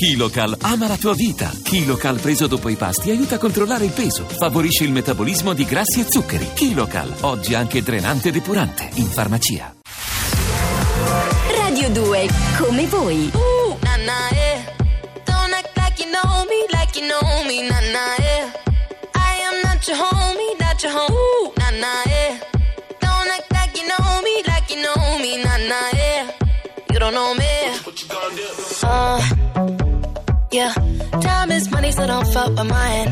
Kilocal ama la tua vita. Kilocal preso dopo i pasti aiuta a controllare il peso, favorisce il metabolismo di grassi e zuccheri. Kilocal, oggi anche drenante e depurante, in farmacia. Radio 2, come voi. Ooh, nah, yeah. Time is money, so don't fuck with mine.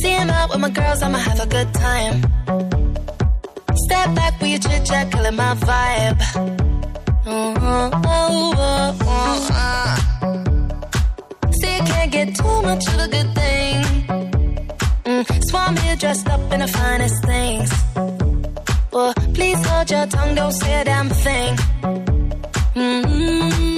See him out with my girls, I'ma have a good time. Step back with your chit chat, killing my vibe. Oh, oh, oh, oh, uh. See, I can't get too much of a good thing. Mm, so I'm here dressed up in the finest things. Well, please hold your tongue, don't say a damn thing. Mm-hmm.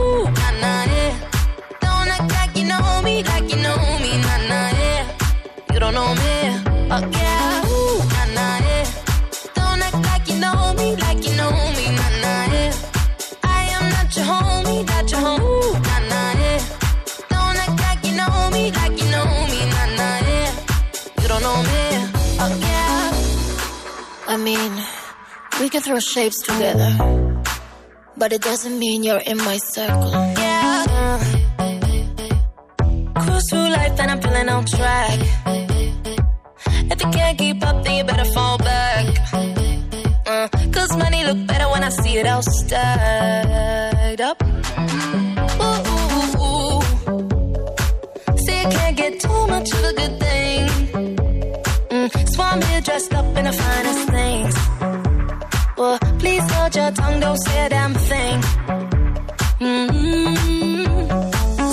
Mean, we can throw shapes together, but it doesn't mean you're in my circle. Yeah. Cruise through life and I'm feeling on track. If you can't keep up, then you better fall back. Uh, Cause money look better when I see it all stacked up. Ooh, ooh, ooh. See, I can't get too much of a good thing. Mm, so I'm here dressed up in the finest tongue, don't say a damn thing. Mm-hmm.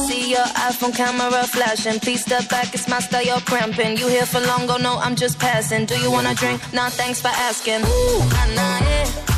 See your iPhone camera flashing. Please step back, it's my style, you're cramping. You here for long, oh no, I'm just passing. Do you wanna drink? Nah, thanks for asking. Ooh, nah, nah, yeah.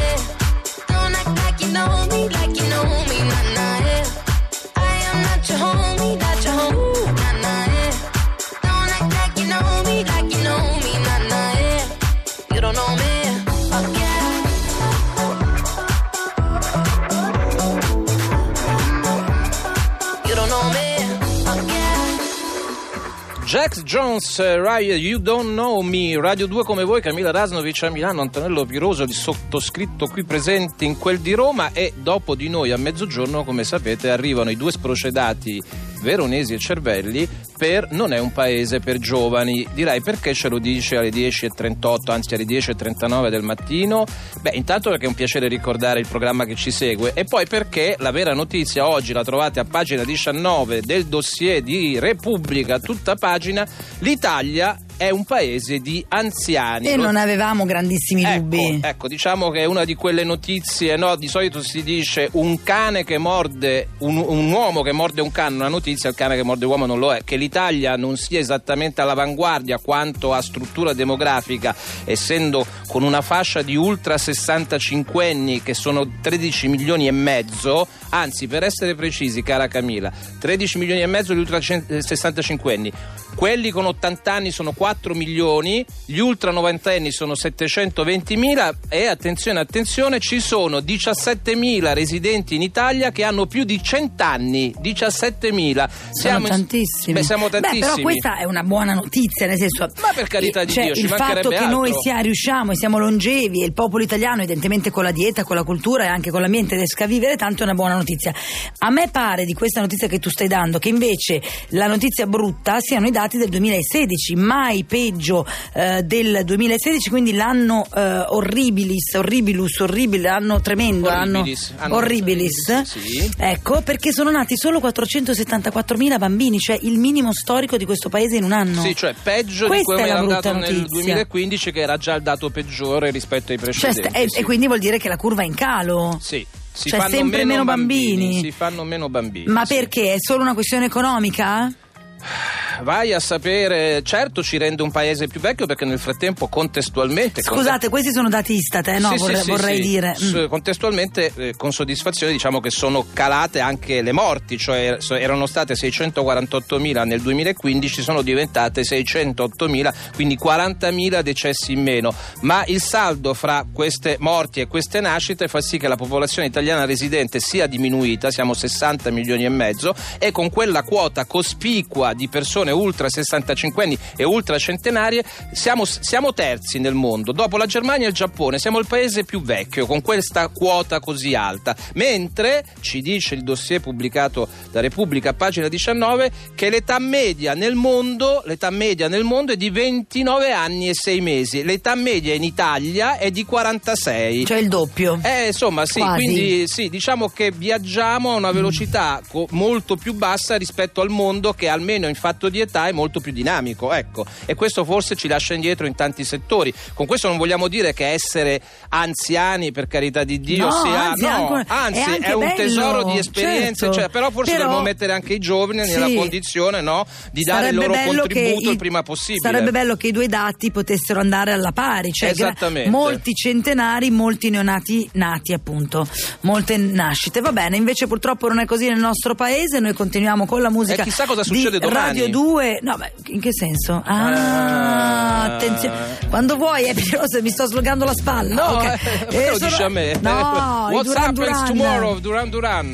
Jax Jones, Raya, You Don't Know Me, Radio 2 come voi, Camilla Rasnovic a Milano, Antonello Piroso di sottoscritto qui presenti in quel di Roma e dopo di noi a mezzogiorno, come sapete, arrivano i due sprocedati veronesi e cervelli per Non è un paese per giovani. Direi perché ce lo dice alle 10.38, anzi alle 10.39 del mattino? Beh, intanto perché è un piacere ricordare il programma che ci segue e poi perché la vera notizia oggi la trovate a pagina 19 del dossier di Repubblica, tutta pagina, l'Italia è un paese di anziani. E non avevamo grandissimi Ecco, dubbi. ecco, diciamo che è una di quelle notizie, no? Di solito si dice un cane che morde, un, un uomo che morde un cane, una notizia, il cane che morde uomo non lo è. Che l'Italia non sia esattamente all'avanguardia quanto a struttura demografica, essendo con una fascia di ultra 65 anni che sono 13 milioni e mezzo, anzi per essere precisi cara Camilla, 13 milioni e mezzo di ultra 65 anni. Quelli con 80 anni sono 4 milioni, gli ultra 90 anni sono 720 mila e attenzione, attenzione, ci sono 17 mila residenti in Italia che hanno più di 100 anni. 17 mila. Siamo tantissimi. Beh, siamo tantissimi. Beh, però questa è una buona notizia, nel senso. Ma per carità di cioè, Dio, ci il fatto che noi sia, riusciamo e siamo longevi e il popolo italiano, evidentemente con la dieta, con la cultura e anche con l'ambiente riesca a vivere, tanto è una buona notizia. A me pare di questa notizia che tu stai dando che invece la notizia brutta siano i dati del 2016, mai peggio eh, del 2016, quindi l'anno eh, orribilis, orribilus, orribile, l'anno tremendo, Orribilis, l'anno anno- orribilis. Sì. Ecco, perché sono nati solo 474.000 bambini, cioè il minimo storico di questo paese in un anno. Sì, cioè peggio di Questa come è la era andato nel notizia. 2015 che era già il dato peggiore rispetto ai Cioè, precedenti. e, sì. e quindi vuol dire che la curva è in calo. Sì, si Cioè, fanno sempre meno bambini. Si fanno meno bambini. Ma sì. perché? È solo una questione economica? Vai a sapere, certo ci rende un paese più vecchio perché nel frattempo contestualmente... Scusate, questi sono dati Istat, eh? no, Sì, vorrei, sì, vorrei sì. dire. S- Mm. Contestualmente, eh, con soddisfazione, diciamo che sono calate anche le morti, cioè erano state 648.000 nel 2015, sono diventate 608.000, quindi 40.000 decessi in meno. Ma il saldo fra queste morti e queste nascite fa sì che la popolazione italiana residente sia diminuita, siamo 60 milioni e mezzo, e con quella quota cospicua di persone ultra 65 anni e ultra centenarie siamo, siamo terzi nel mondo. Dopo la Germania e il Giappone siamo il paese più vecchio con questa quota così alta. Mentre ci dice il dossier pubblicato da Repubblica, pagina 19, che l'età media nel mondo, l'età media nel mondo è di 29 anni e 6 mesi. L'età media in Italia è di 46. Cioè il doppio. Eh, insomma, sì, Quasi. quindi sì, diciamo che viaggiamo a una velocità co- molto più bassa rispetto al mondo che almeno in fatto di età è molto più dinamico, ecco. E questo forse ci lascia indietro in tanti settori. Con questo non vogliamo dire che essere anziani, per carità di Dio, No, sia anzi, no, ancora- anzi, è è, un bello, tesoro di esperienze, certo. cioè, però forse Però- dobbiamo mettere anche i giovani nella Sì. condizione no, di dare il loro contributo i- il prima possibile. Sarebbe bello che i due dati potessero andare alla pari, cioè gra- molti centenari, molti neonati nati appunto, molte nascite. Va bene, invece purtroppo non è così nel nostro paese, noi continuiamo con la musica E chissà cosa succede domani. Radio 2. No, beh, in che senso? Ah, Ah. attenzione. Quando vuoi, è Piroso, mi sto slogando la spalla. No, ok. eh, perché lo sono- dici a me? No, i What's Duran happens Duran. tomorrow, Duran Duran?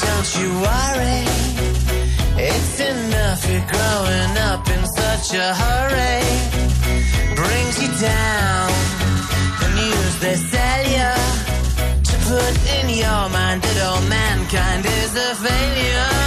Don't you worry, it's enough you're growing up in such a hurry. Brings you down, the news they sell you to put in your mind that all mankind is a failure.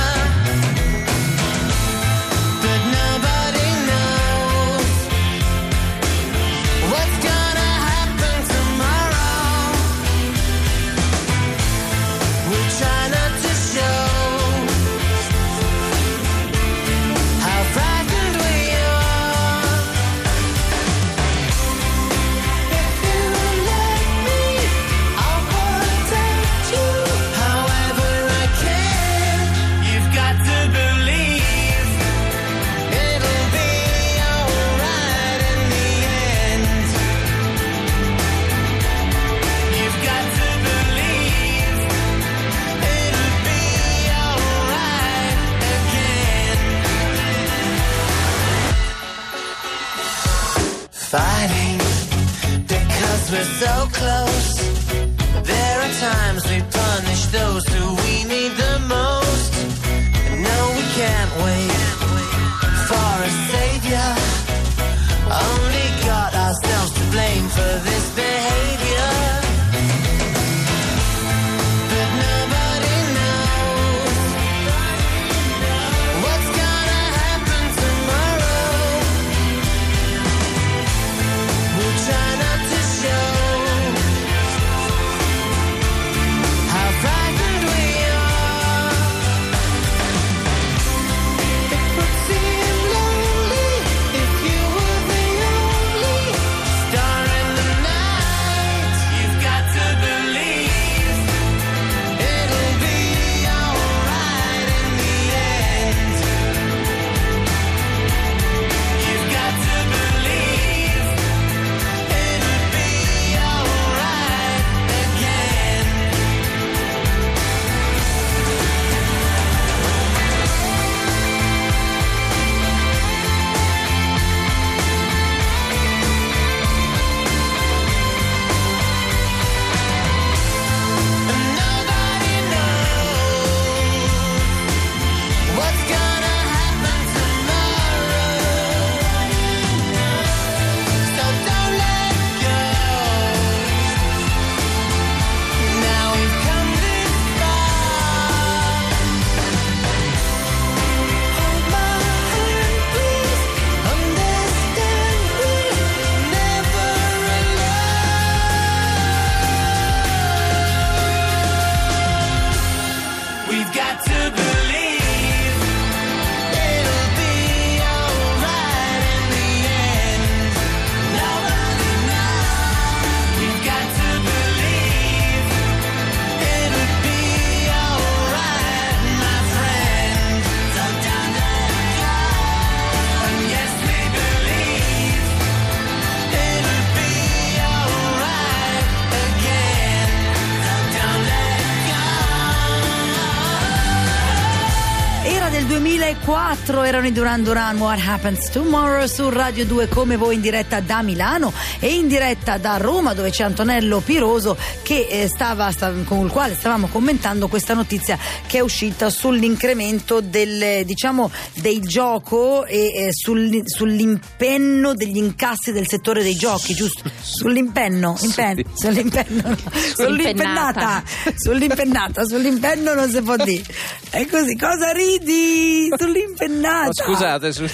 4 erano i Duran Duran What Happens Tomorrow su Radio 2 come voi in diretta da Milano e in diretta da Roma dove c'è Antonello Piroso che eh, stava, sta- con il quale stavamo commentando questa notizia che è uscita sull'incremento del, diciamo, del gioco e eh, sul- sull'impenno degli incassi del settore dei giochi, giusto? Sull'impenno, impen- sull'impenno, no. sull'impennata, sull'impennata, sull'impenno non si può dire. È così, cosa ridi? Sull'impennata. Ma scusate, su...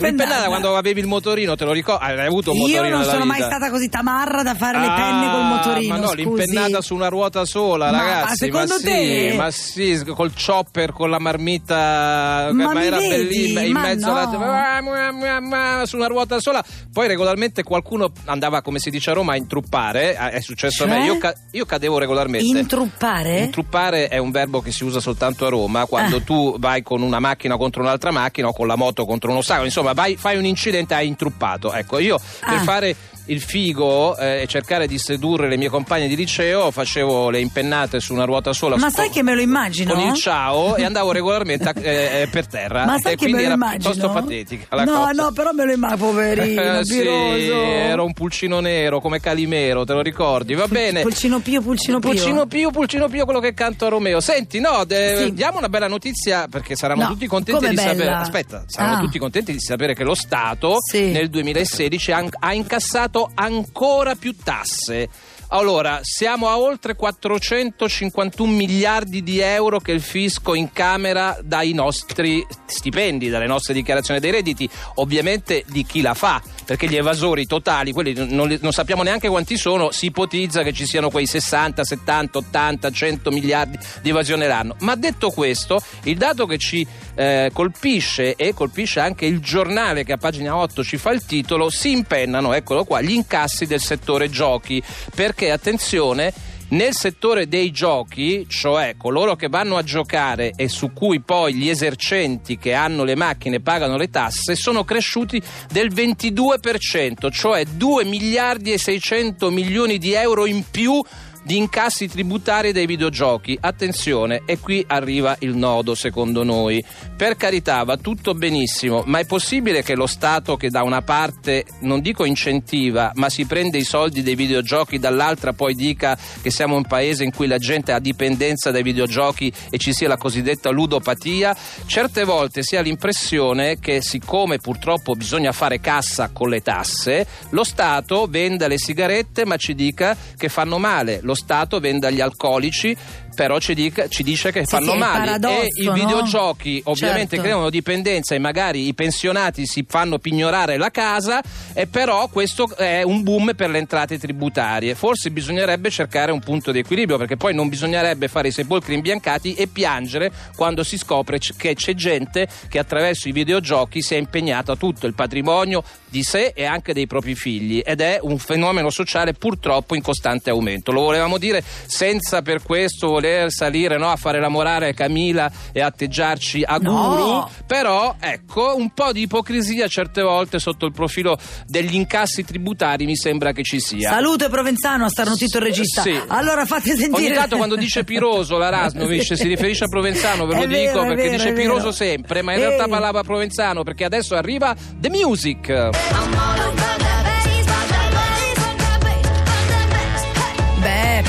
l'impennata quando avevi il motorino, te lo ricordi? Hai avuto un motorino Io non sono mai stata così tamarra da fare le Ah, penne col motorino. Ma no, scusi. l'impennata su una ruota sola, Ma ragazzi. secondo ma sì, te? ma sì, col chopper, con la marmitta, Ma mi era bellissima, in Ma mezzo no. alla ma- ma- ma- su una ruota sola. Poi regolarmente qualcuno andava, come si dice a Roma, a intruppare. Eh, È successo a Cioè? me. Io, ca- io cadevo regolarmente. Intruppare? Intruppare è un verbo che si usa soltanto a Roma quando Ah. tu vai con una macchina contro un'altra macchina o con la moto contro un ostacolo, insomma, vai, fai un incidente, hai intruppato. Ecco, io per Ah. fare il figo eh, e cercare di sedurre le mie compagne di liceo facevo le impennate su una ruota sola Ma sai che me lo immagino? con il ciao e andavo regolarmente a- eh, eh, per terra Ma sai che me lo era immagino? piuttosto patetica la no, cosa. no, però me lo immagino, poverino, Eh, sì, piroso. ero un pulcino nero come Calimero, te lo ricordi? Va bene. Pulcino Pio, Pulcino Pio. Pulcino Pio, Pulcino Pio, quello che canto a Romeo. Senti, no, de- Sì. diamo una bella notizia perché saranno No, tutti contenti di bella? sapere. Aspetta, saranno Ah. tutti contenti di sapere che lo Stato Sì. nel 2016 ha, ha incassato ancora più tasse. Allora, siamo a oltre 451 miliardi di euro che il fisco incamera dai nostri stipendi, dalle nostre dichiarazioni dei redditi, ovviamente di chi la fa, perché gli evasori totali, quelli non, non sappiamo neanche quanti sono, si ipotizza che ci siano quei 60, 70, 80, 100 miliardi di evasione l'anno. Ma detto questo, il dato che ci eh, colpisce e colpisce anche il giornale che a pagina 8 ci fa il titolo, si impennano, eccolo qua, gli incassi del settore giochi, perché attenzione, nel settore dei giochi, cioè coloro che vanno a giocare e su cui poi gli esercenti che hanno le macchine pagano le tasse, sono cresciuti del 22%, cioè 2 miliardi e 600 milioni di euro in più di incassi tributari dei videogiochi. Attenzione, e qui arriva il nodo secondo noi. Per carità, va tutto benissimo, ma è possibile che lo Stato che da una parte, non dico incentiva, ma si prende i soldi dei videogiochi, dall'altra poi dica che siamo un paese in cui la gente ha dipendenza dai videogiochi e ci sia la cosiddetta ludopatia? Certe volte si ha l'impressione che siccome purtroppo bisogna fare cassa con le tasse, lo Stato venda le sigarette ma ci dica che fanno male, lo Stato venda gli alcolici però ci, dica- ci dice che Sì, fanno sì, male e i no? videogiochi ovviamente Certo. creano dipendenza e magari i pensionati si fanno pignorare la casa e però questo è un boom per le entrate tributarie forse bisognerebbe cercare un punto di equilibrio perché poi non bisognerebbe fare i sepolcri imbiancati e piangere quando si scopre che c'è gente che attraverso i videogiochi si è impegnata tutto il patrimonio di sé e anche dei propri figli ed è un fenomeno sociale purtroppo in costante aumento lo volevamo dire senza per questo voler salire no, a fare la morale a Camila e atteggiarci a No. guru però ecco un po' di ipocrisia certe volte sotto il profilo degli incassi tributari mi sembra che ci sia Salute Provenzano, ha starnutito il regista. Sì. Allora fate sentire. Ogni tanto quando dice Piroso la Rasnovic si riferisce a Provenzano, ve lo È dico vero, perché vero, dice Piroso vero. sempre, ma in Ehi. realtà parlava Provenzano perché adesso arriva The Music.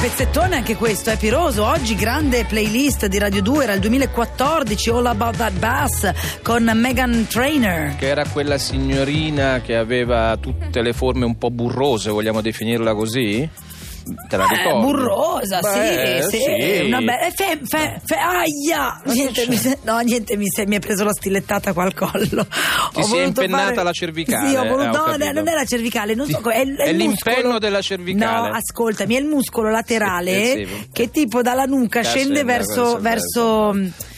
Pezzettone anche questo, è Piroso. Oggi grande playlist di Radio 2, era il 2014, All About That Bass con Megan Trainer. Che era quella signorina che aveva tutte le forme un po' burrose, vogliamo definirla così? Te la Eh, ricordi? burrosa, Beh, sì, sì, sì. Una be- eh, fe, fe, fe- aia! Niente, mi, no, niente, mi, se- mi è preso la stilettata qua al collo. Ti si è impennata la cervicale, Sì, ho voluto, eh, ho no, non è la cervicale, non so, è, è È l'impenno della cervicale. No, ascoltami, è il muscolo laterale Sì, sì. che tipo dalla nuca scende scende verso.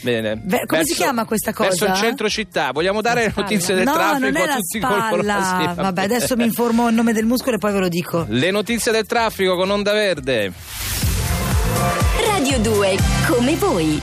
Bene. Ve- come si Verso- chiama questa cosa? Verso il centro città. Vogliamo dare le notizie del no, traffico non è a la tutti coloro Sì, Vabbè, adesso mi informo il nome del muscolo e poi ve lo dico. Le notizie del traffico con Onda Verde. Radio 2, come voi.